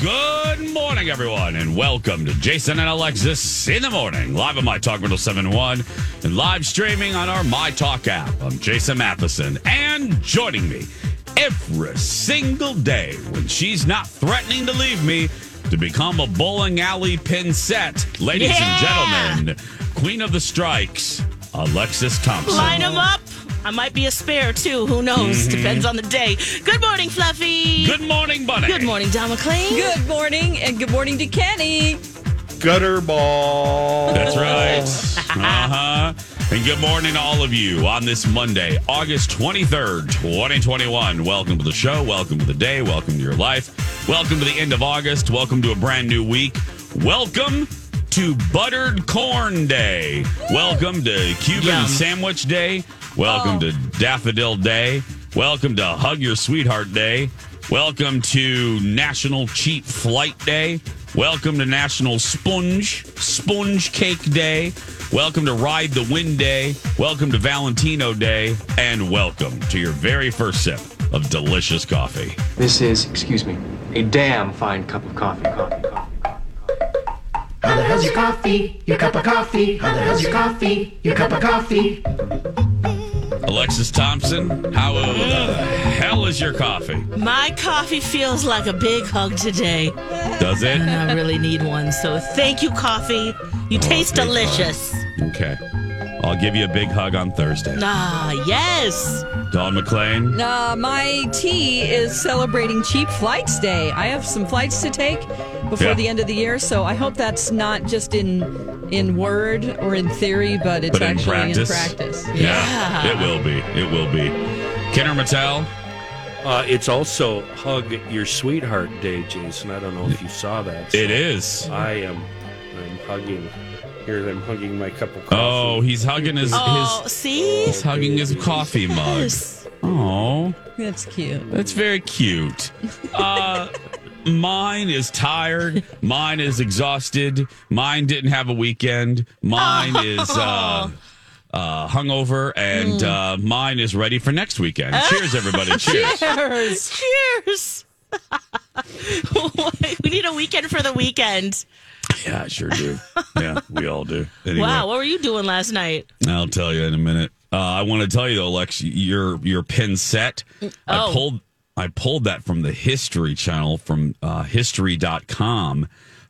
Good morning, everyone, and welcome to Jason and Alexis in the morning, live on My Talk 1071 and live streaming on our My Talk app. I'm Jason Matheson, and joining me every single day when she's not threatening to leave me to become a bowling alley pin set, ladies Yeah! and gentlemen, Queen of the Strikes, Alexis Thompson. Line them up. I might be a spare too. Who knows? Depends on the day. Good morning, Fluffy. Good morning, Bunny. Good morning, Don McLean. Good morning, and good morning to Kenny. gutter ball. That's right. Uh huh. And good morning to all of you on this Monday, August 23rd, 2021. Welcome to the show. Welcome to the day. Welcome to your life. Welcome to the end of August. Welcome to a brand new week. Welcome to Buttered Corn Day. Welcome to Cuban Yum. Sandwich Day. Welcome oh. to Daffodil Day. Welcome to Hug Your Sweetheart Day. Welcome to National Cheap Flight Day. Welcome to National Sponge Sponge Cake Day. Welcome to Ride the Wind Day. Welcome to Valentino Day. And welcome to your very first sip of delicious coffee. This is, excuse me, a damn fine cup of coffee. Coffee, coffee, coffee. How the hell's your coffee? Your cup of coffee? How the hell's your coffee? Your cup of coffee? Alexis Thompson, how the hell is your coffee? My coffee feels like a big hug today, Does it? and I really need one. So thank you, coffee. You taste big delicious. Okay. I'll give you a big hug on Thursday. Ah, yes. Don McLean. Uh, my tea is celebrating Cheap Flights Day. I have some flights to take before Yeah. the end of the year, so I hope that's not just in in word or in theory, but it's But in actually practice? in practice. Yeah, it will be. It will be. Kenner Mattel. Uh, it's also Hug Your Sweetheart Day, Jason. I don't know if you saw that. It is. I am. I'm hugging. Here, I'm hugging my cup of coffee. Oh, he's hugging his. Oh, his see? he's hugging his coffee mug. Yes. Oh, That's cute. that's very cute. Uh, mine is tired. Mine is exhausted. Mine didn't have a weekend. Mine is uh, uh, hungover, and uh, mine is ready for next weekend. Cheers, everybody! Cheers. Cheers. Cheers. we need a weekend for the weekend. Yeah, I sure do. Yeah, we all do. Anyway. Wow, what were you doing last night? I'll tell you in a minute. Uh, I want to tell you though, Lex, your your pin set. I Oh. pulled I pulled that from the History Channel from uh, History.com.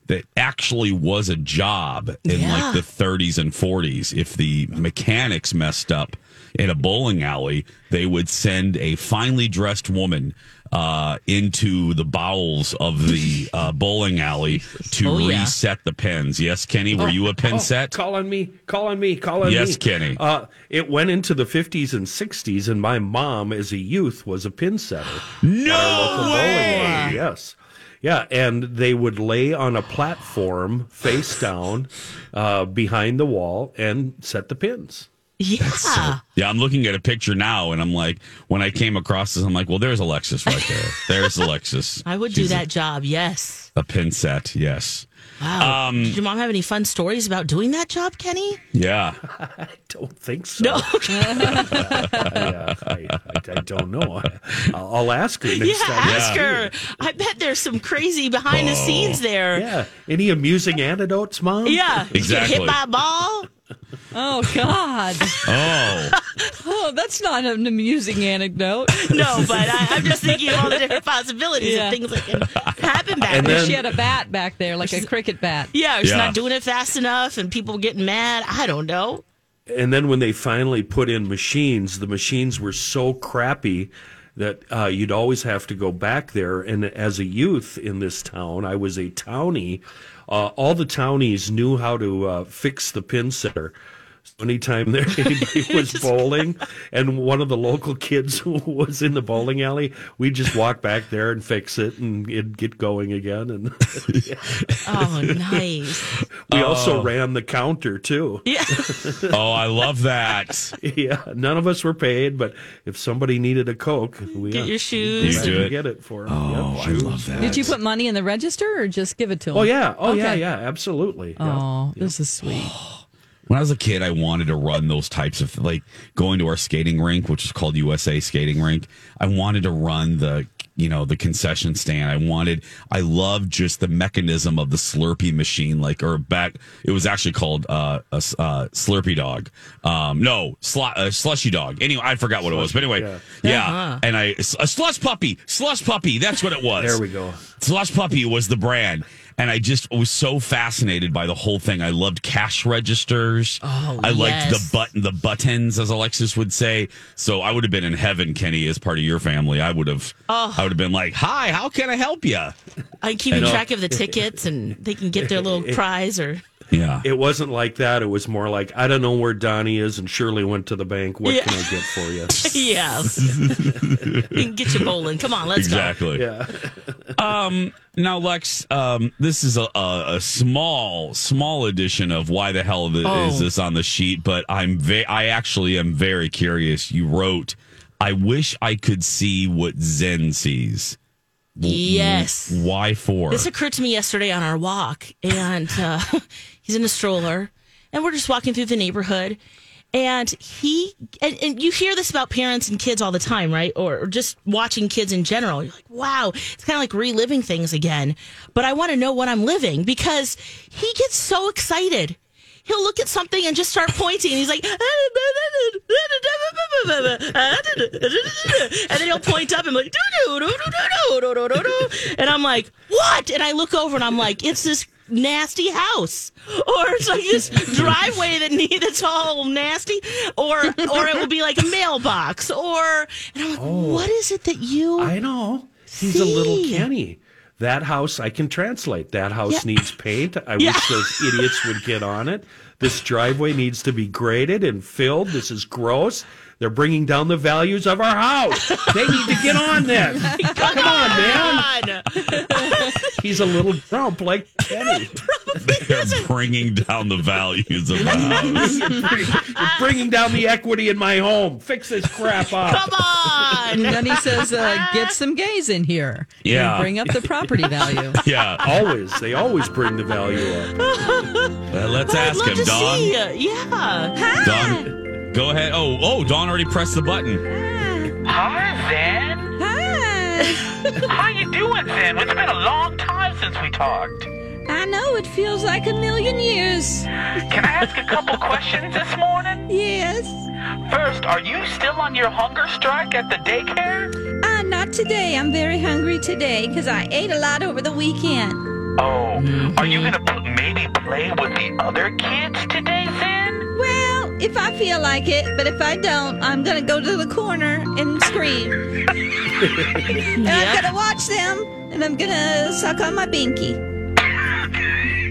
That actually was a job in Yeah. like the 30s and 40s. If the mechanics messed up in a bowling alley, they would send a finely dressed woman uh, into the bowels of the uh, bowling alley to Oh, yeah. reset the pins. Yes, Kenny, were you a pin Oh, set? Call on me. Call on me. Call on me. Yes, Kenny. Uh, it went into the 50s and 60s, and my mom, as a youth, was a pin setter. No way! Yes. Yeah, and they would lay on a platform face down uh, behind the wall and set the pins. Yeah. Yeah, I'm looking at a picture now, and I'm like, when I came across this, I'm like, well, there's Alexis right there. There's Alexis. I would do She's that job, yes. A, a pin set, yes. Wow. Um, Did your mom have any fun stories about doing that job, Kenny? Yeah. I don't think so. No. I, I, I, I don't know. I'll, I'll ask her next yeah, time. ask her. I bet there's some crazy behind the scenes there. Yeah. Any amusing anecdotes, Mom? Yeah. Did get Exactly. hit by a ball? Oh God. Oh, Oh, that's not an amusing anecdote. No, but I, I'm just thinking of all the different possibilities Yeah. of things that can happen back And there. then- she had a bat back there, like a cricket bat. yeah, she's Yeah. not doing it fast enough and people getting mad. I don't know. And then when they finally put in machines, the machines were so crappy that uh, you'd always have to go back there. And as a youth in this town, I was a townie. Uh, all the townies knew how to uh, fix the pin setter. So anytime there anybody was bowling, and one of the local kids who was in the bowling alley, we'd just walk back there and fix it, and it'd get going again. And Oh, nice. we Oh. also ran the counter too. Yeah. oh, I love that. Yeah, none of us were paid, but if somebody needed a Coke, we Get uh, your shoes. You we'd it? get it for them. Oh, I love that. Did you put money in the register or just give it to him? Oh yeah, oh yeah, Okay. yeah, absolutely. Yeah. Oh, this is sweet. When I was a kid, I wanted to run those types of like going to our skating rink, which is called USA Skating Rink. I wanted to run the you know the concession stand. I wanted. I loved just the mechanism of the Slurpee machine, like or back. It was actually called uh, a s- uh, Slurpee dog. Um, no, sl- uh, slushy dog. Anyway, I forgot what it was, but anyway, yeah. yeah. Uh-huh. And I a slush puppy, slush puppy. That's what it was. There we go. Slush Puppy was the brand. And I just was so fascinated by the whole thing. I loved cash registers. Oh, I liked yes. the button, the buttons, as Alexis would say. So I would have been in heaven, Kenny, as part of your family. I would have, Oh. I would have been like, "Hi, how can I help you?" I'm keeping uh, track of the tickets and they can get their little prize or. Yeah, It wasn't like that. It was more like I don't know where Donnie is, and Shirley went to the bank. What Yeah. can I get for you? Yes. you can get you bowling. Come on, let's go. exactly. yeah, Um, now, Lex, um, this is a, a, a small, small edition of why the hell th- Oh. is this on the sheet? But I'm, ve- I actually am very curious. You wrote, "I wish I could see what Zen sees." Yes. Why for? This occurred to me yesterday on our walk, and uh, he's in a stroller, and we're just walking through the neighborhood, and he and, and you hear this about parents and kids all the time, right? Or, or just watching kids in general. You're like, wow, it's kind of like reliving things again. But I want to know what I'm living because he gets so excited. He'll look at something and just start pointing. He's like, and then he'll point up and like, and I'm like, what? And I look over and I'm like, it's this nasty house, or it's like this driveway that need that's all nasty, or or it will be like a mailbox, or and I'm like, what is it that you? I know. He's a little See. That house I can translate. That house Yeah. needs paint. I Yeah. wish those idiots would get on it. This driveway needs to be graded and filled. This is gross. They're bringing down the values of our house. They need to get on this. Come on, man. He's a little grump like Kenny. They're bringing down the values of the house. You're bringing down the equity in my home. Fix this crap up. Come on. And then he says, uh, "Get some gays in here. Yeah. and bring up the property value." Yeah. Always. They always bring the value up. Well, let's I'd ask love him, to Dawn. see ya. Yeah. Dawn, go ahead. Oh, oh, Dawn already pressed the button. Hi, Zen. Hi. How you doing, Zen? It's been a long time since we talked. I know it feels like a million years. Can I ask a couple questions this morning? Yes. First, are you still on your hunger strike at the daycare? Uh, not today. I'm very hungry today because I ate a lot over the weekend. Oh, are you gonna pl- maybe play with the other kids today, Zen? Well, if I feel like it, but if I don't, I'm gonna go to the corner and scream. and I'm gonna watch them, and I'm gonna suck on my binky.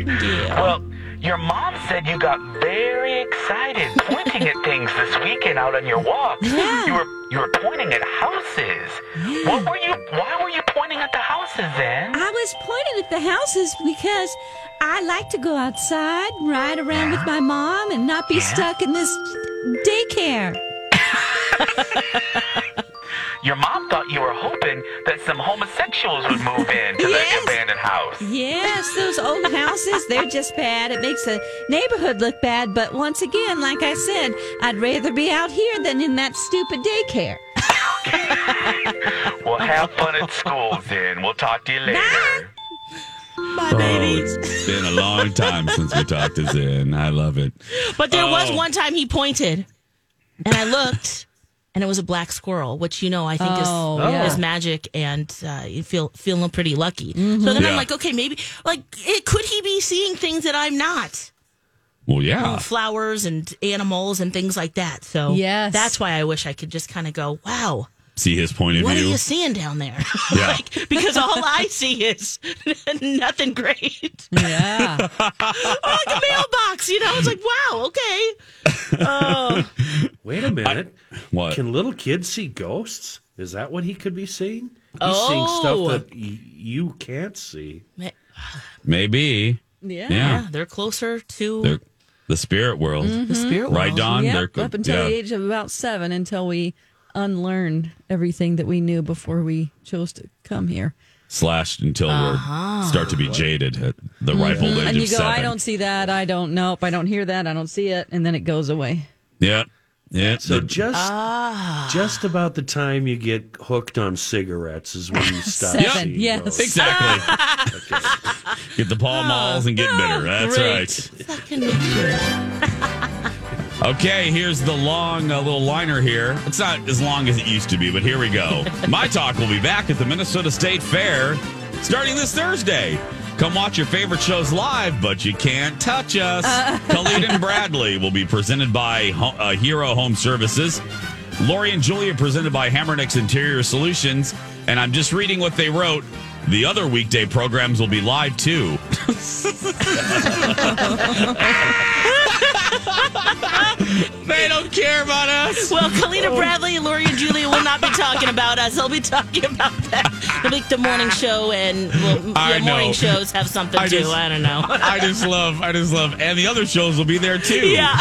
Yeah. Well, your mom said you got very excited pointing at things this weekend out on your walk. Yeah. You were you were pointing at houses. Yeah. What were you? Why were you pointing at the houses, then? I was pointing at the houses because I like to go outside, ride around with my mom, and not be stuck in this daycare. Your mom thought you were hoping that some homosexuals would move in to Yes. the abandoned house. Yes, those old houses, they're just bad. It makes the neighborhood look bad. But once again, like I said, I'd rather be out here than in that stupid daycare. Well, have fun at school, Zen. We'll talk to you later. Bye. My Oh, baby. it's been a long time since we talked to Zen. I love it. But there was Oh. one time he pointed, and I looked, and it was a black squirrel, which you know I think Oh, is yeah. is magic, and uh, you feel feeling pretty lucky. So then Yeah. I'm like, okay, maybe like it, could he be seeing things that I'm not? Well, yeah. Uh, flowers and animals and things like that. So Yes. that's why I wish I could just kind of go, wow. See his point of view. What are you seeing down there? Yeah. like, because all I see is nothing great. Yeah. Or like a mailbox, you know? It's like, wow, okay. Oh, Wait a minute. What? Can little kids see ghosts? Is that what he could be seeing? He's Oh. seeing stuff oh. that y- you can't see. Maybe. Yeah. Yeah. yeah, they're closer to They're the spirit world. the spirit world. Right, world. Don? Yep, They're up until yeah. the age of about seven, until we unlearned everything that we knew before we chose to come here. Slashed until Uh-huh. we start to be jaded at the ripe old age and you of go, seven. I don't see that. I don't nope. I don't hear that. I don't see it, and then it goes away. Yeah. Yeah. So just Ah. just about the time you get hooked on cigarettes is when you stop Seven, seeing yes. ghosts. exactly. Get the Pall Malls and get bitter. That's Great. right. Okay, here's the long uh, little liner here. It's not as long as it used to be, but here we go. My Talk will be back at the Minnesota State Fair starting this Thursday. Come watch your favorite shows live, but you can't touch us. Colleen and Bradley will be presented by uh, Hero Home Services. Lori and Julia presented by Hammernix Interior Solutions. And I'm just reading what they wrote. The other weekday programs will be live too. they don't care about us. Well, Kalina Bradley and Lori and Julia will not be talking about us. They'll be talking about that. They'll make the morning show and well, yeah, morning shows have something I too. just- I don't know. I just love, I just love, and the other shows will be there too. yeah.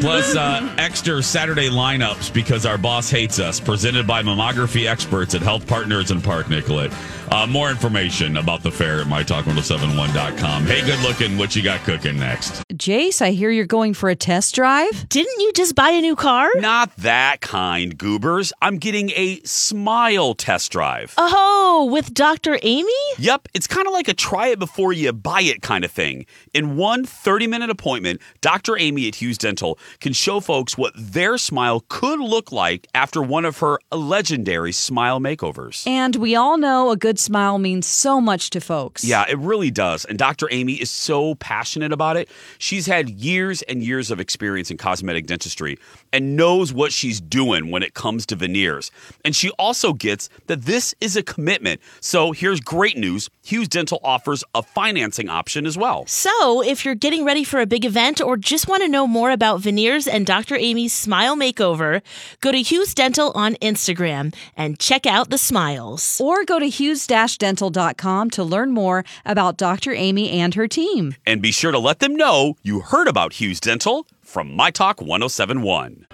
Plus, uh, extra Saturday lineups because our boss hates us. Presented by mammography experts at Health Partners in Park Nicollet. Uh, more information about the fair at mytalk1071.com. Hey, good looking. What you got cooking next? Jace, I hear you're going for a test drive. Didn't you just buy a new car? Not that kind, goobers. I'm getting a smile test drive. Oh, with Dr. Amy? Yep, it's kind of like a try it before you buy it kind of thing. In one 30 minute appointment, Dr. Amy at Hughes Dental can show folks what their smile could look like after one of her legendary smile makeovers. And we all know a good smile means so much to folks. Yeah, it really does. And Dr. Amy is so passionate about it. She's had years and years of experience in cosmetic dentistry and knows what she's doing when it comes to veneers. And she also gets that this is a commitment. So here's great news Hughes Dental offers a financing option as well. So, if you're getting ready for a big event or just want to know more about veneers and Dr. Amy's smile makeover, go to Hughes Dental on Instagram and check out the smiles. Or go to hughes-dental.com to learn more about Dr. Amy and her team. And be sure to let them know you heard about Hughes Dental from My Talk 1071.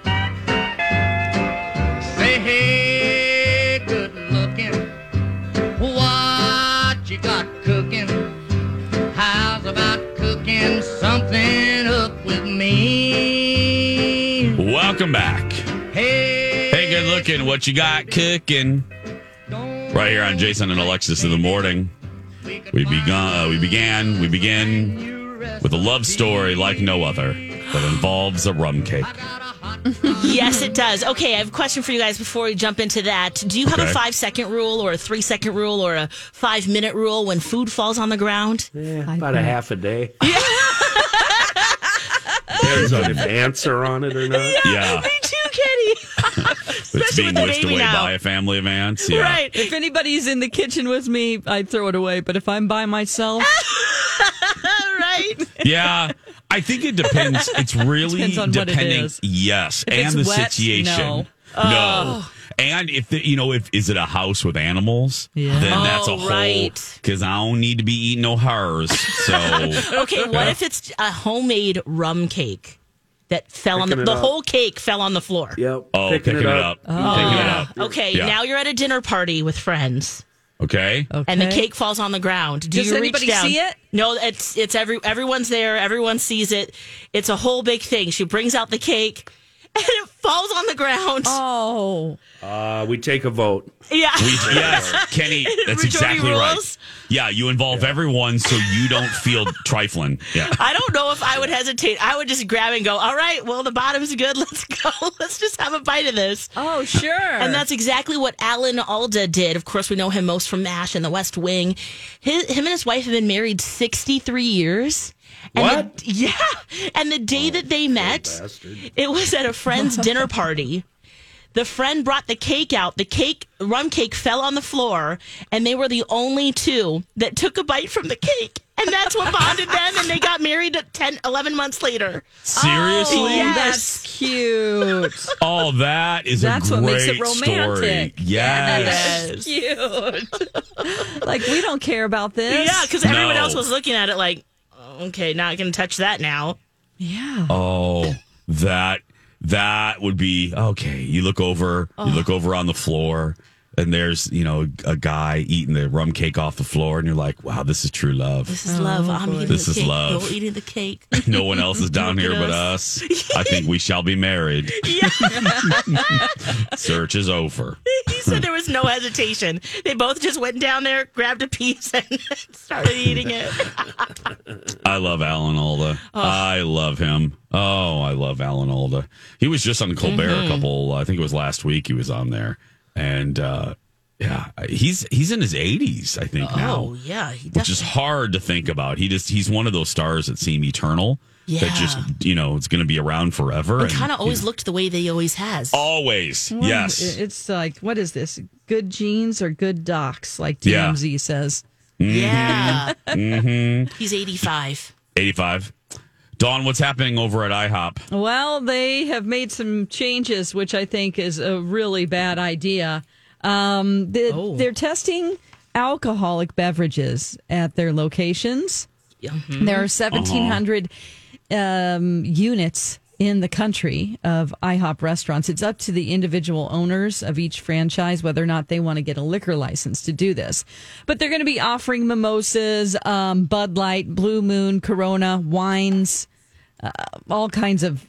Say hey, good looking. What you got cooking? How's about cooking something up with me? Welcome back. Hey, Hey, good looking. What you got cooking? Right here on Jason and Alexis in the morning. We began. Uh, we began. We begin with a love story like no other that involves a rum cake. yes, it does. Okay, I have a question for you guys before we jump into that. Do you have Okay. a five second rule or a three second rule or a five minute rule when food falls on the ground? Yeah, about a half a day. Depends on if ants are on it or not. Yeah, Me too, Kenny. it's being whisked away now. by a family of ants. Yeah. Right. If anybody's in the kitchen with me, I'd throw it away. But if I'm by myself, right. Yeah. I think it depends. It's really Depends on what it depending. Yes, If and it's the wet, situation. no. No. Oh. And if the, you know, if is it a house with animals? Yeah. Then that's a Oh, whole right. because I don't need to be eating no hers. So Okay, what if it's a homemade rum cake that fell on the the whole cake fell on the floor? Yep. oh, picking, it up, picking it up. Okay, Yeah. now you're at a dinner party with friends. Okay. okay. And the cake falls on the ground. Do Does you reach anybody down? see it? No, it's it's every everyone's there. Everyone sees it. It's a whole big thing. She brings out the cake, and it falls on the ground. oh, Uh, we take a vote. yeah. We, yes, Kenny, that's Majority exactly right. Rules? Yeah, you involve everyone so you don't feel trifling. Yeah. I don't know if I would hesitate. I would just grab and go. All right, well the bottom's good. Let's go. Let's just have a bite of this. oh, sure. And that's exactly what Alan Alda did. Of course, we know him most from MASH and The West Wing. His, him and his wife have been married 63 years. And What? The, yeah. And the day oh, that they met, bastard. it was at a friend's dinner party. The friend brought the cake out. The cake, rum cake, fell on the floor, and they were the only two that took a bite from the cake. And that's what bonded them, and they got married 10, 11 months later. Seriously? Oh, Yes. that's cute. Oh, that is That's a what makes it story. romantic. Yes. That's cute. like we don't care about this. Yeah, because everyone else was looking at it like, okay, not going to touch that now. yeah. Oh, that that would be okay. You look over, you look over on the floor, and there's you know a guy eating the rum cake off the floor, and you're like, wow, this is true love. This is love. I'm eating This the is cake. love. You're eating the cake. No one else is down here but us. I think we shall be married. Search is over. he said there was no hesitation. They both just went down there, grabbed a piece, and started eating it. I love Alan Alda. I love him. Oh, I love Alan Alda. He was just on Colbert Mm-hmm. a couple. I think it was last week. He was on there, and uh, yeah, he's he's in his 80s. I think now. Oh yeah, he which is hard to think about. He just he's one of those stars that seem eternal. Yeah. That just you know it's going to be around forever. And kind of always you know, looked the way that he always has. always Well, yes. It's like what is this? Good genes or good docs? Like Yeah. TMZ says. Yeah, mm-hmm. he's 85. 85. Dawn, what's happening over at IHOP? Well, they have made some changes, which I think is a really bad idea. Um, they, Oh. They're testing alcoholic beverages at their locations. Mhm. There are 1,700 um, units in the country of IHOP restaurants. It's up to the individual owners of each franchise whether or not they want to get a liquor license to do this. But they're going to be offering mimosas, um, Bud Light, Blue Moon, Corona, wines, uh, all kinds of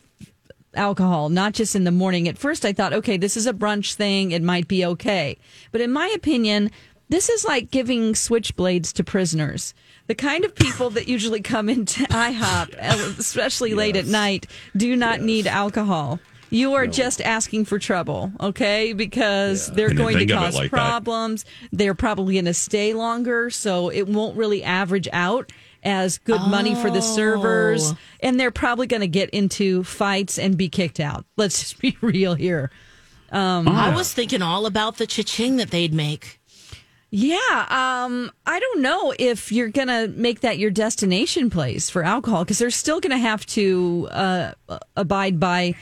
alcohol, not just in the morning. At first, I thought, okay, this is a brunch thing. It might be okay. But in my opinion, this is like giving switchblades to prisoners. The kind of people that usually come into IHOP, especially late at night, do not need alcohol. You are just asking for trouble, okay? Because they're Didn't going to think of it cause like that. problems. They're probably going to stay longer, so it won't really average out as good money for the servers. Oh. And they're probably going to get into fights and be kicked out. Let's just be real here. Um, I was thinking all about the cha-ching that they'd make. Yeah, um, I don't know if you're gonna make that your destination place for alcohol because they're still gonna have to uh, abide by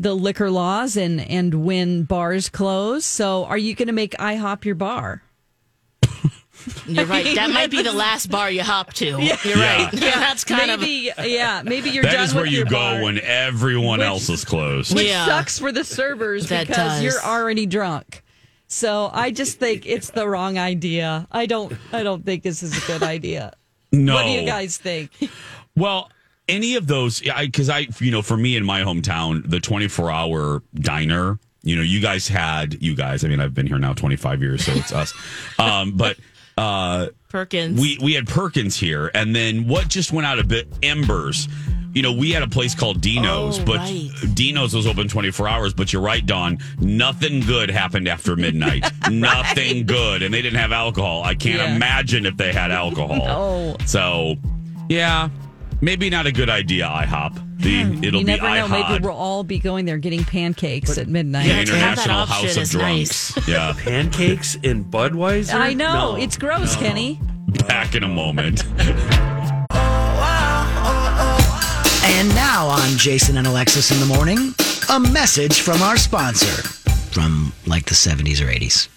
the liquor laws and and when bars close. So, are you gonna make IHOP your bar? You're right. That might be the last bar you hop to. Yeah. You're right. Yeah. That's kind maybe, of yeah. Maybe you're That done is where with you go bar, when everyone Which- else is closed. which sucks for the servers That because does. you're already drunk. So I just think it's the wrong idea. I don't. I don't think this is a good idea. No. What do you guys think? Well, any of those, because I, you know, for me in my hometown, the 24 hour diner, you know, you guys had, you guys, I mean, I've been here now 25 years, so it's us. Um, but, uh, Perkins. we, we had Perkins here. And then what just went out of bit, Embers. You know, we had a place called Dino's, Oh, but right. Dino's was open 24 hours. But you're right, Don. Nothing good happened after midnight. Nothing good. And they didn't have alcohol. I can't Yeah. imagine if they had alcohol. No. So, yeah, maybe not a good idea. IHOP. The it'll you be never know. IHOP. Maybe we'll all be going there getting pancakes at midnight. the to have that International House of is Drunks. nice. Yeah, Pancakes in Budweiser? I know No. it's gross, Kenny. back in a moment. And now on Jason and Alexis in the morning, a message from our sponsor from like the 70s or 80s.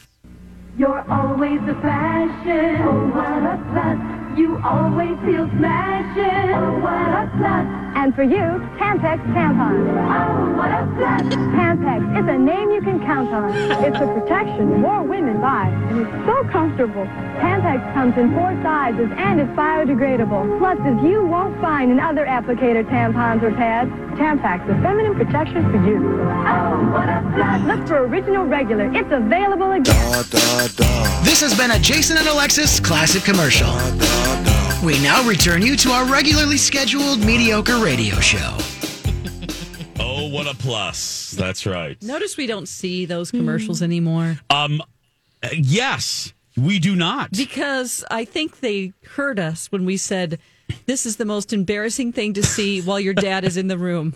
You're always the fashion. Oh, what a plus. You always feel smashing. Oh, what a plus. And for you, Tampax tampons. Oh, what a plus. Tampax is a name you can count on. It's a protection more women buy, and it's so comfortable. Tampax comes in four sizes and is biodegradable. Plus, Pluses you won't find in other applicator tampons or pads. Tampax, the feminine protection for you. Oh, what a plus. Look for original regular. It's available again. This has been a Jason and Alexis classic commercial. We now return you to our regularly scheduled mediocre radio show. Oh, what a plus! That's right. Notice we don't see those commercials anymore Um, uh, yes, we do not. because I think they heard us when we said this is the most embarrassing thing to see while your dad is in the room.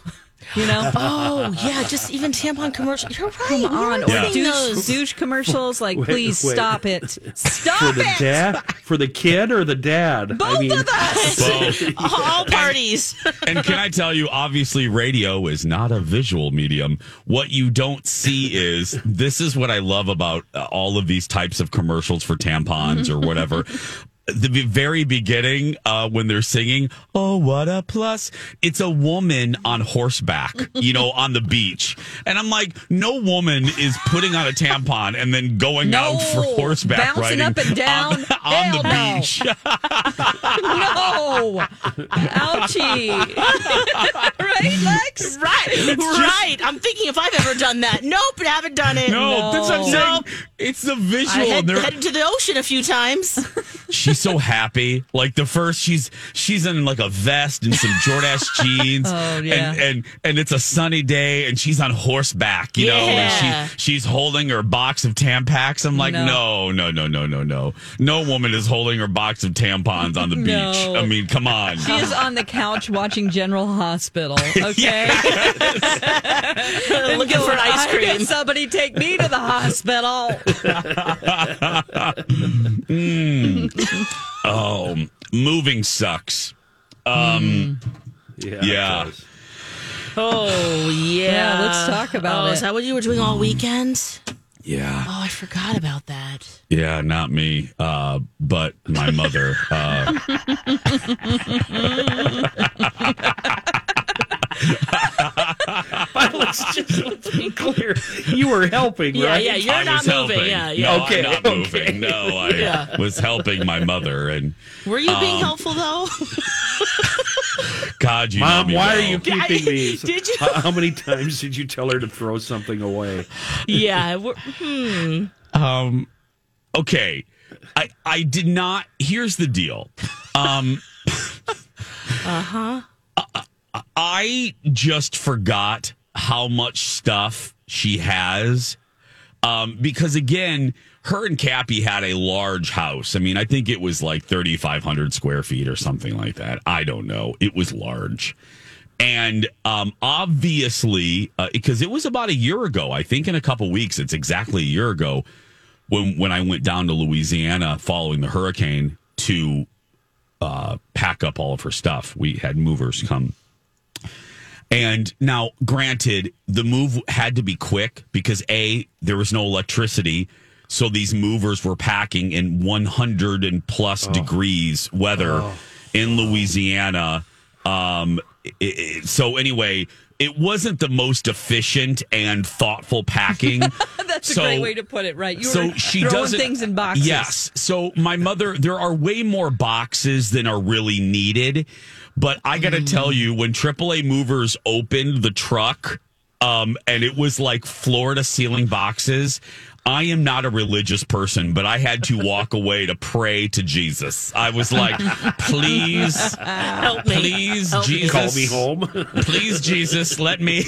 You know? Oh yeah, just even tampon commercial. You're right. Come on, We're or missing douche, those. douche commercials. Like, Wait, please wait. stop it. Stop For the it. dad? For the kid or the dad? Both of us. Both. All parties. and can I tell you, obviously, radio is not a visual medium. What you don't see is this is what I love about uh, all of these types of commercials for tampons or whatever. The very beginning, uh, when they're singing, "Oh, what a plus!" It's a woman on horseback, you know, on the beach, and I'm like, no woman is putting on a tampon and then going No. out for horseback Bouncing riding up and down. on, on the no. beach. no. Ouchie. right, Lex? Right, right. I'm thinking if I've ever done that. Nope, I haven't done it. No, that's what I'm saying. Nope. It's the I visual. head, headed to the ocean a few times. She's so happy. Like the first, she's she's in like a vest and some Jordache jeans. Oh, yeah. And and and it's a sunny day, and she's on horseback. You know, Yeah. and she she's holding her box of Tampax. I'm like, No. no, no, no, no, no, no. No woman is holding her box of tampons on the beach. No. I mean, come on. She is on the couch watching General Hospital. Okay. Looking for an ice I get cream. somebody take me to the hospital. Mm. Oh, moving sucks. Um, Yeah. yeah. it does. Oh yeah. Yeah, let's talk about oh, it. Is that what you were doing all weekend? Yeah. Oh, I forgot about that. Yeah, not me, uh, but my mother. Uh, let's just let's be clear. You were helping, Yeah, right? yeah, you're I not was moving. helping. Yeah, yeah. No, Okay, I'm not okay. moving. No, I Yeah. was helping my mother. And Were you being Um, helpful though? God, you Mom, me why are you keeping these? Did you? How how many times did you tell her to throw something away? yeah. Hmm. Um, okay, I I did not. Here's the deal. Um, Uh huh. I just forgot how much stuff she has. Um, because again, her and Cappy had a large house. I mean, I think it was like 3,500 square feet or something like that. I don't know. It was large. And um, obviously, because it was about a year ago, I think in a couple weeks, it's exactly a year ago when when I went down to Louisiana following the hurricane to uh, pack up all of her stuff. We had movers come. And now, granted, the move had to be quick because A, there was no electricity. So these movers were packing in 100 and plus degrees weather in Louisiana. Um, it- it- so, anyway, it wasn't the most efficient and thoughtful packing. That's a So- great way to put it, right? You so were she throwing doesn't things in boxes. Yes. So my mother, there are way more boxes than are really needed. But I got to Mm. tell you, when AAA movers opened the truck, um, and it was like floor to ceiling boxes. I am not a religious person, but I had to walk away to pray to Jesus. I was like, please, Help me. please, Help me. Jesus, Call me home. please, Jesus, let me,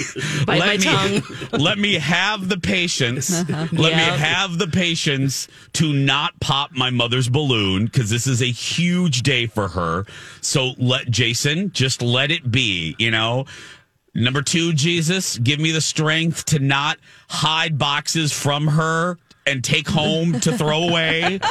Bite let me, tongue. let me have the patience. Let me have the patience to not pop my mother's balloon because this is a huge day for her. So let Jason just let it be, you know. Number two, Jesus, give me the strength to not hide boxes from her and take home to throw away.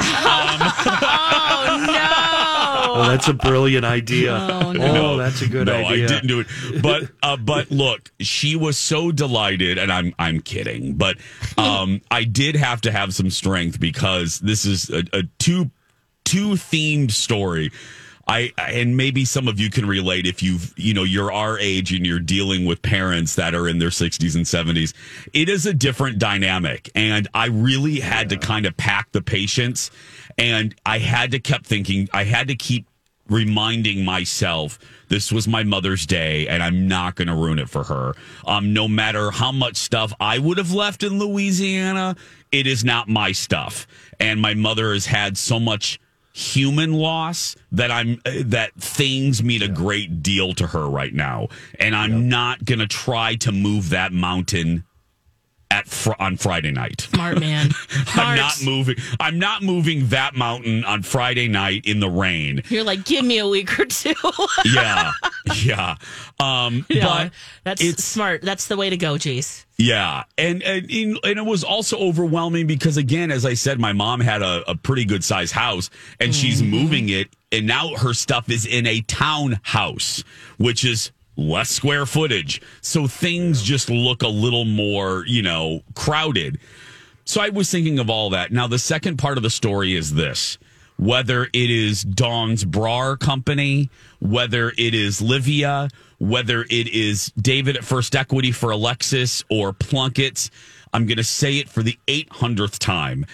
Oh no! Oh, that's a brilliant idea. Oh, No, that's a good idea. no, idea. I didn't do it. But uh, but look, she was so delighted, and I'm I'm kidding, but um, I did have to have some strength because this is a, a two two themed story. I and maybe some of you can relate if you've you know you're our age and you're dealing with parents that are in their 60s and 70s. It is a different dynamic, and I really had to kind of pack the patience, and I had to kept thinking. I had to keep reminding myself this was my mother's day and I'm not going to ruin it for her. Um, no matter how much stuff I would have left in Louisiana, it is not my stuff. And my mother has had so much human loss that I'm uh, that things mean a great deal to her right now. And I'm not to try to move that mountain at fr- on Friday night. Smart man. I'm not moving. I'm not moving that mountain on Friday night in the rain. You're like, give me a week or two. Yeah, yeah. Um, Yeah, but that's smart. That's the way to go, Jace. yeah, and and and it was also overwhelming because again, as I said, my mom had a, a pretty good sized house, and she's moving it, and now her stuff is in a townhouse, which is less square footage, so things just look a little more, you know, crowded. So I was thinking of all that. Now, the second part of the story is this whether it is Dawn's Brar Company, whether it is Livia, whether it is David at First Equity for Alexis or Plunkett's, I'm going to say it for the 800th time.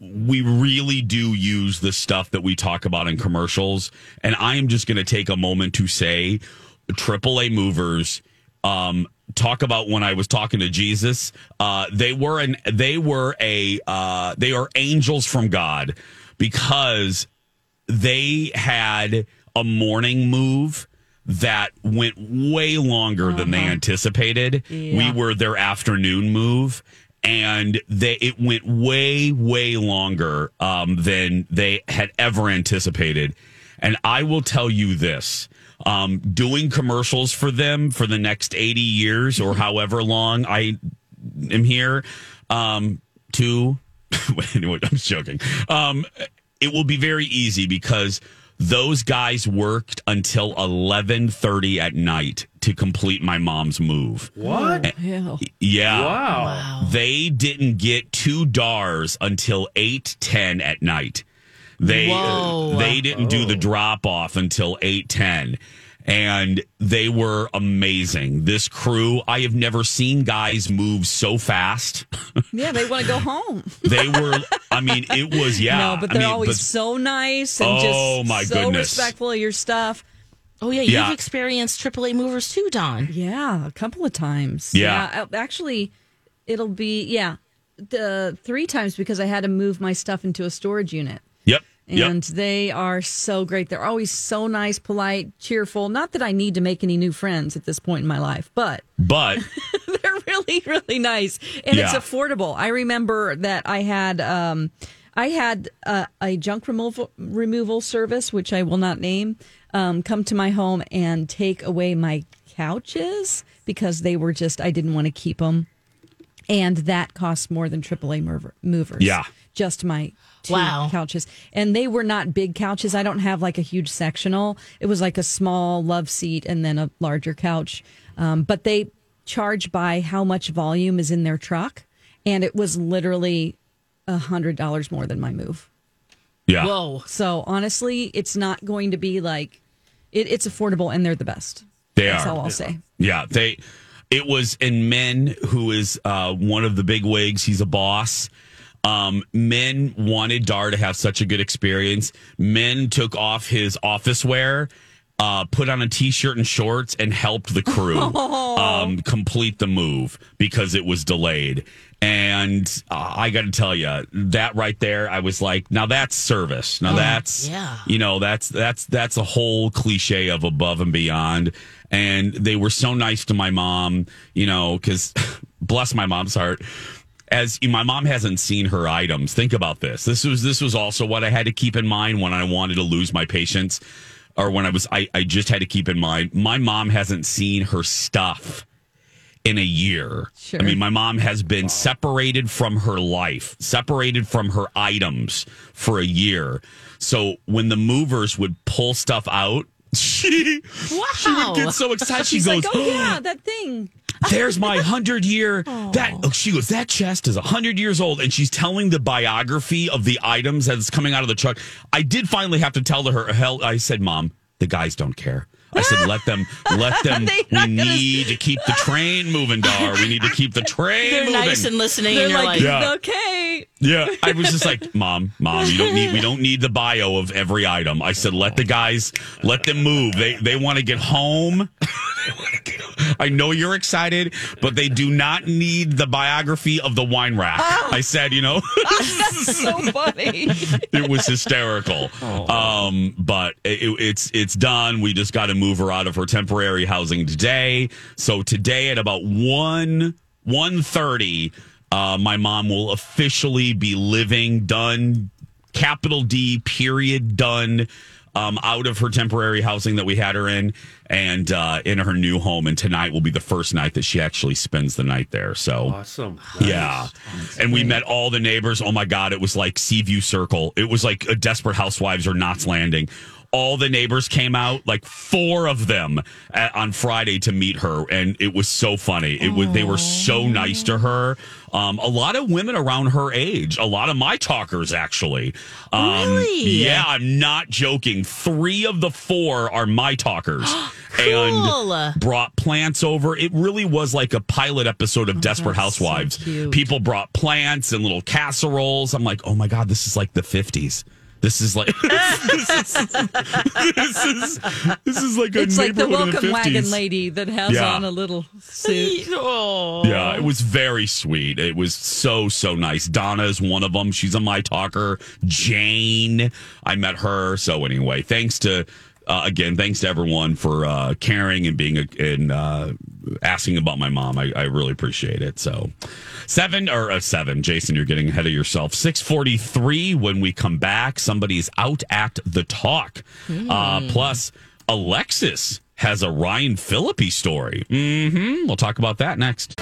We really do use the stuff that we talk about in commercials. And I am just going to take a moment to say AAA movers um, talk about when I was talking to Jesus. Uh, they were an they were a uh, they are angels from God because they had a morning move that went way longer than they anticipated. We were their afternoon move. And they it went way way longer um, than they had ever anticipated. And I will tell you this: um, doing commercials for them for the next eighty years or however long I am here, um, to anyway, I'm joking. Um, it will be very easy because those guys worked until 11:30 at night to complete my mom's move. What? Yeah. Yeah. Wow. They didn't get two DARs until 8:10 at night. They Whoa. they didn't do the drop off until 8:10 and they were amazing. This crew, I have never seen guys move so fast. Yeah, they want to go home. They were I mean, it was yeah. no, but they're mean, always but- so nice and Oh, just my so goodness. respectful of your stuff. Oh yeah, you've Yeah. experienced AAA movers too, Don. Yeah, a couple of times. Yeah. uh, actually, it'll be yeah, the three times because I had to move my stuff into a storage unit. Yep. Yep. And they are so great. They're always so nice, polite, cheerful. Not that I need to make any new friends at this point in my life, but But they're really, really nice. And it's affordable. I remember that I had um I had uh, a junk removal removal service, which I will not name, um, come to my home and take away my couches because they were just I didn't want to keep them, and that cost more than AAA mover, movers. Yeah. just my two Wow. couches, and they were not big couches. I don't have like a huge sectional. It was like a small love seat and then a larger couch, um, but they charge by how much volume is in their truck, and it was literally a hundred dollars more than my move. Yeah. Whoa. So honestly, it's not going to be like it, it's affordable and they're the best. They That's are. all I'll say. Yeah, they. It was in Men, who is uh, one of the big wigs. He's a boss. Um, Men wanted Dar to have such a good experience. Men took off his office wear, uh, put on a t-shirt and shorts, and helped the crew um, complete the move because it was delayed. And uh, I got to tell you, that right there, I was like, now that's service. Now that's yeah. you know that's that's that's a whole cliche of above and beyond and they were so nice to my mom you know because bless my mom's heart as my mom hasn't seen her items think about this this was this was also what i had to keep in mind when i wanted to lose my patience or when i was i, I just had to keep in mind my mom hasn't seen her stuff in a year. Sure. I mean, my mom has been separated from her life, separated from her items for a year. So when the movers would pull stuff out, she she would get so excited. She She's goes, like, "Oh yeah, that thing." "There's my hundred year that." Oh, she goes, "That chest is hundred years old," and she's telling the biography of the items that's coming out of the truck. I did finally have to tell her. Hell, I said, "Mom, the guys don't care." I said, "Let them, let them. We gonna- need to keep the train moving, Dar. We need to keep the train They're moving." nice and listening, They're and you're like, like, Yeah. "Okay." Yeah, I was just like, "Mom, mom, you don't need we don't need the bio of every item." I said, "Let the guys let them move. They they want to get home." I know you're excited, but they do not need the biography of the wine rack. I said, you know, That's so funny. it was hysterical. Um, but it, it's it's done. We just got to move her out of her temporary housing today. So today at about one one thirty, uh, my mom will officially be living done. Capital D period done. Um, out of her temporary housing that we had her in, and uh, in her new home. And tonight will be the first night that she actually spends the night there. So Awesome. yeah. And we met all the neighbors. Oh my God. It was like Seaview Circle. It was like a Desperate Housewives or Knots Landing. All the neighbors came out, like four of them at, on Friday to meet her. And it was so funny. It was, they were so nice to her. Um, a lot of women around her age, a lot of my talkers actually. Um, Really? Yeah, I'm not joking. Three of the four are my talkers. Cool. And brought plants over. It really was like a pilot episode of Desperate Housewives. cute. People brought plants and little casseroles. I'm like, oh my god, this is like the 50s. This is like this is this is this is like a It's like the neighborhood in welcome the 50s. wagon lady that has Yeah. on a little suit. oh. Yeah, it was very sweet. It was so so nice. Donna is one of them. She's a my talker. Jane, I met her. So anyway, thanks to uh, again, thanks to everyone for uh, caring and being a, and uh, asking about my mom. I, I really appreciate it. So seven or uh, seven, Jason, you're getting ahead of yourself. Six forty three. When we come back, somebody's out at the talk. Uh, plus, Alexis has a Ryan Phillippe story. hmm We'll talk about that next.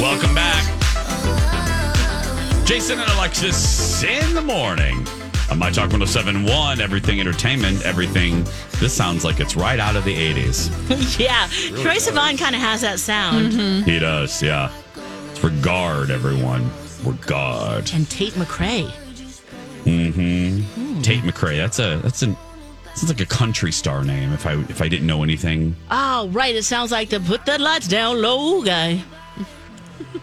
Welcome back. Jason and Alexis in the morning. On My Talk 1071, everything entertainment, everything. This sounds like it's right out of the 80s. yeah. Troye Sivan kind of has that sound. He does, yeah. It's for guard, everyone. For guard. And Tate McRae. Mm-hmm. Tate McRae. That's a that's an sounds like a country star name if I if I didn't know anything. Oh, right. It sounds like the put the lights down low guy.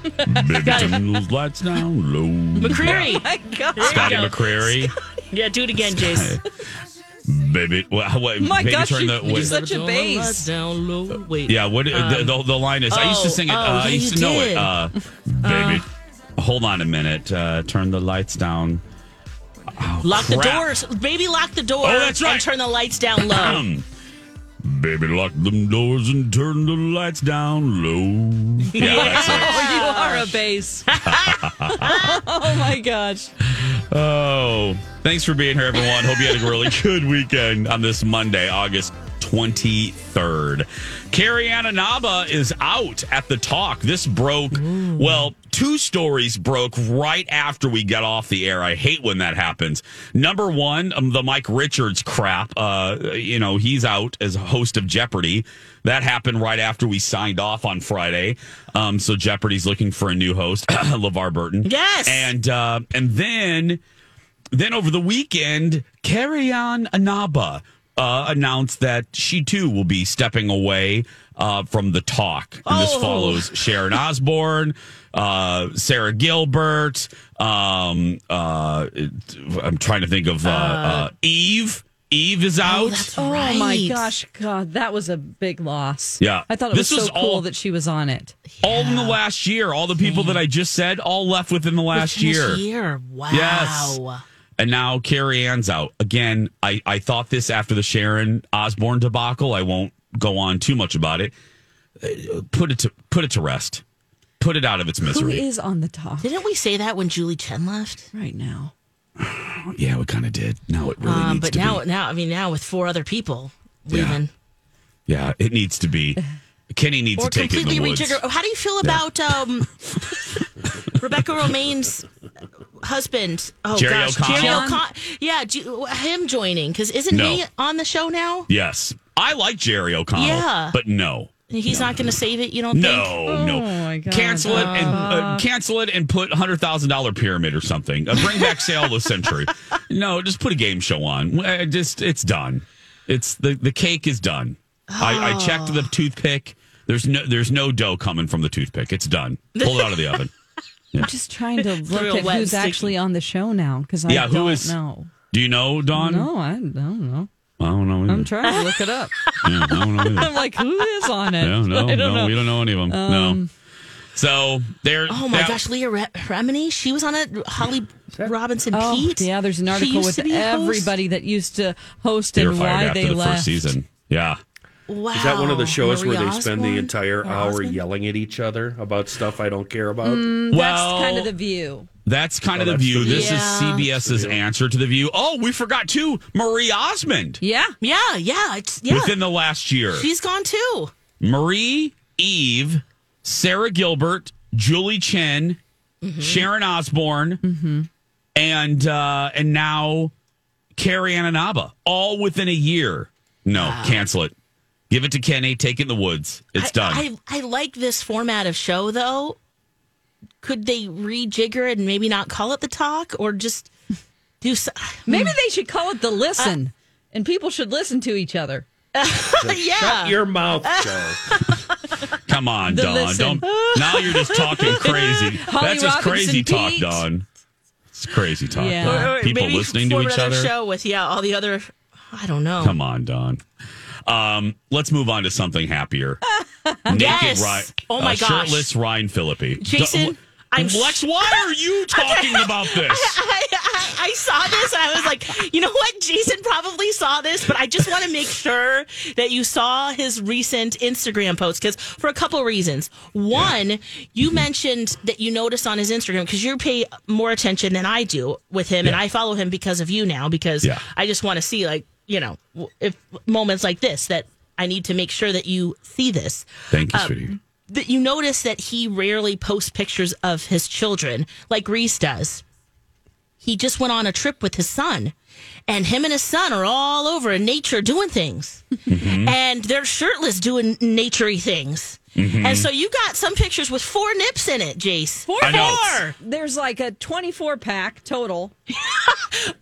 Baby, turn those lights down low. McCreery. Oh my God. Scotty McCreery. Yeah, do it again, Jason. Baby, well, what, My baby, gosh, turn you- the, you're wait. such a Turn bass. down low. Wait. Yeah, what the, Um, the, the line is? I used to oh, sing it. oh, uh, I yeah, used you to know did. it. Uh, baby, hold on a minute. Uh, turn the lights down. Oh, Lock the crap. doors. Baby, lock the door. Oh, that's right. And turn the lights down low. Baby, lock them doors and turn the lights down low. Yeah, that's it. Oh, you are a bass. oh my gosh. Oh, Thanks for being here, everyone. Hope you had a really good weekend on this Monday, August 23rd. Carrie Inaba is out at the talk. This broke, well, two stories broke right after we got off the air. I hate when that happens. Number one, um, the Mike Richards crap. Uh, you know, he's out as host of Jeopardy. That happened right after we signed off on Friday. Um, so Jeopardy's looking for a new host, LeVar Burton. Yes. And, uh, and then then over the weekend, Carrie Ann Inaba uh, announced that she too will be stepping away uh, from the talk. And this Oh. follows Sharon Osbourne, uh, Sara Gilbert. Um, uh, I'm trying to think of uh, uh, Eve. Eve is out. Oh my gosh, God, that was a big loss. Yeah. I thought it This was was so cool that she was on it. all in the last year. All the people that I just said, all left within the last Within year. this year. Wow. Yes. And now Carrie Ann's out. Again, I, I thought this after the Sharon Osbourne debacle. I won't go on too much about it. Uh, Put it to put it to rest. Put it out of its misery. is on the top Didn't we say that when Julie Chen left? right now? yeah, we kind of did. Now it really um, needs but to now, be. now, I mean, now with four other people leaving, Yeah, it needs to be. Kenny needs or to take it in completely the woods. rejigger. How do you feel about um, Rebecca Romijn's husband? Oh Jerry gosh, O'Connell? Jerry O'Connell. Yeah, do, him joining because isn't No. he on the show now? Yes, I like Jerry O'Connell. Yeah. but no. He's not going to save it. You don't No, think? no. Oh my God. Cancel it and uh, cancel it and put hundred thousand dollar pyramid or something. Uh, bring back Sale of the Century. No, just put a game show on. Uh, just it's done. It's the the cake is done. I, I checked the toothpick. There's no there's no dough coming from the toothpick. It's done. Pull it out of the oven. I'm just trying to look at who's sticky. actually on the show now because I Yeah, who don't is- know. Do you know, Dawn? No, I don't know. I don't know. Either. I'm trying to look it up. Yeah, I don't know either. I'm like, who is on it? Yeah, no, I don't no, know. we don't know any of them. no. Um, So there. Oh my that- gosh, Leah Re- Remini, she was on it. Holly Robinson Oh, Peete. yeah, there's an article with to be a host. everybody that used to host They and why after they the left. first season. Yeah. Wow. Is that one of the shows Marie where they spend the entire Or hour Osmond? yelling at each other about stuff I don't care about? Mm, Well- that's kind of the view. That's kind Oh, of the view. the This view. is CBS's answer to the view. Oh, we forgot too. Marie Osmond Yeah. Yeah, yeah, it's yeah. within the last year. She's gone too. Marie, Eve, Sara Gilbert, Julie Chen, Sharon Osbourne, and uh, and now Carrie Ann Inaba, all within a year. No, cancel it. Give it to Kenny. Take it in the woods. It's I, done. I, I like this format of show though. Could they rejigger it and maybe not call it the talk or just do so, hmm. Maybe they should call it the listen, uh, and people should listen to each other. yeah. Shut your mouth, Joe. Come on, The Dawn. listen. Don't. Now you're just talking crazy. Holly That's just Robinson crazy talk, Don. It's crazy talk. Yeah. Dawn. Or People maybe listening to form each another other. show with yeah all the other. I don't know. Come on, Dawn. Um, let's move on to something happier. Naked Yes. Ryan. Oh my uh, gosh. Shirtless Ryan Phillippe. Jason, D- I'm Lex, why are you talking about this? I, I, I saw this and I was like, you know what? Jason probably saw this, but I just want to make sure that you saw his recent Instagram post because for a couple reasons. One, you mentioned that you noticed on his Instagram because you pay more attention than I do with him, and I follow him because of you now because Yeah. I just want to see like you know if moments like this that I need to make sure that you see this Thank you, Um, sweetie. that you notice that he rarely posts pictures of his children like Reese does. He just went on a trip with his son, and him and his son are all over in nature doing things. Mm-hmm. And they're shirtless doing naturey things. Mm-hmm. And so you got some pictures with four nips in it, Jace. Four, I four. There's like a 24 pack total.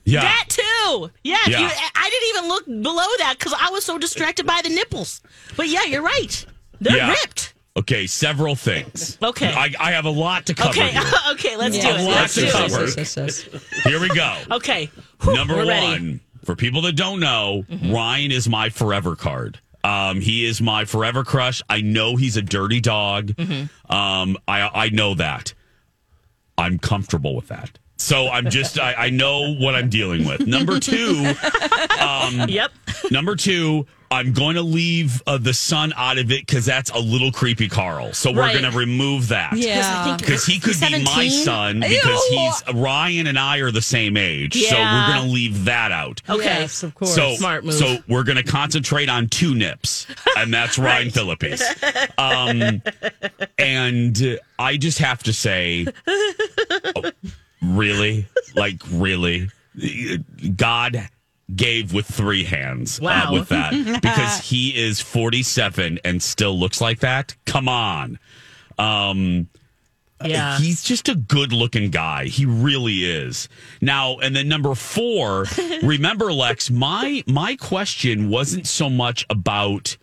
Yeah. That too. Yeah. Yeah. You, I didn't even look below that because I was so distracted by the nipples. But yeah, you're right. They're Yeah. ripped. Okay, several things. Okay. I, I have a lot to cover Okay. here. okay. Let's Yeah. do it. Lots Let's to do cover. Yes, yes, yes. Here we go. Okay. Whew, Number we're one, ready. for people that don't know, Ryan is my forever card. Um, he is my forever crush. I know he's a dirty dog. Um, I I know that. I'm comfortable with that. So I'm just I, I know what I'm dealing with. Number two, um, Yep. number two, I'm going to leave uh, the son out of it because that's a little creepy, Carl. So we're Right. going to remove that. Yeah. 'Cause I think because he could be my son because Ew. he's Ryan and I are the same age. So we're going to leave that out. Okay. Yes, of course. So Smart move. So we're going to concentrate on two nips, and that's Ryan Phillippe's. Um, and uh, I just have to say, oh, really, like really, God gave with three hands uh, with that because he is 47 and still looks like that. Come on. Um, Yeah. He's just a good looking guy. He really is. Now, and then number four, remember, Lex, my my question wasn't so much about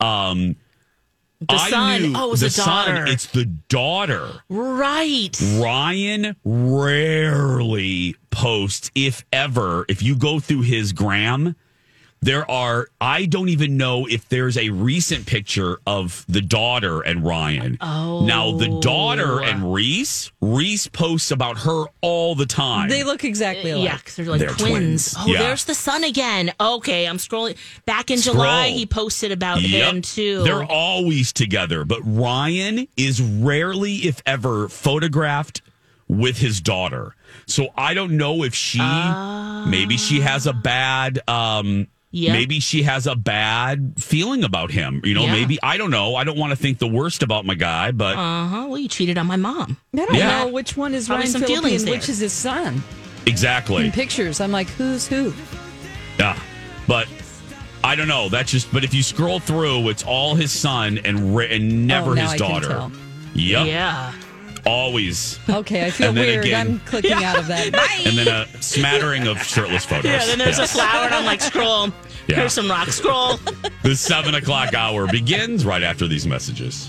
um The son. Oh, it was the the son. daughter. It's the daughter. Right. Ryan rarely posts, if ever, if you go through his gram, there are, I don't even know if there's a recent picture of the daughter and Ryan. Oh. Now, the daughter and Reese, Reese posts about her all the time. They look exactly alike. Yeah, because they're like They're twins. twins. Oh, Yeah. there's the son again. Okay, I'm scrolling. Back in Scroll. July, he posted about Yep. him too. They're always together, but Ryan is rarely, if ever, photographed with his daughter. So I don't know if she, maybe she has a bad, um, Yep. maybe she has a bad feeling about him. You know, Yeah. maybe I don't know. I don't want to think the worst about my guy, but Uh huh. Well, you cheated on my mom. I don't Yeah. know which one is Probably Ryan some Phillippe feelings and which is his son. exactly. In pictures, I'm like, who's who? Yeah, but I don't know. That's just. But if you scroll through, it's all his son and ra- and never Oh, now his I can daughter. tell. Yep. Yeah. Always. Okay, I feel And weird. again- I'm clicking out of that. And then a smattering of shirtless photos. Yeah. Then there's Yes. a flower, and I'm like, scroll. Yeah. Here's some rock. Scroll. The seven o'clock hour begins right after these messages.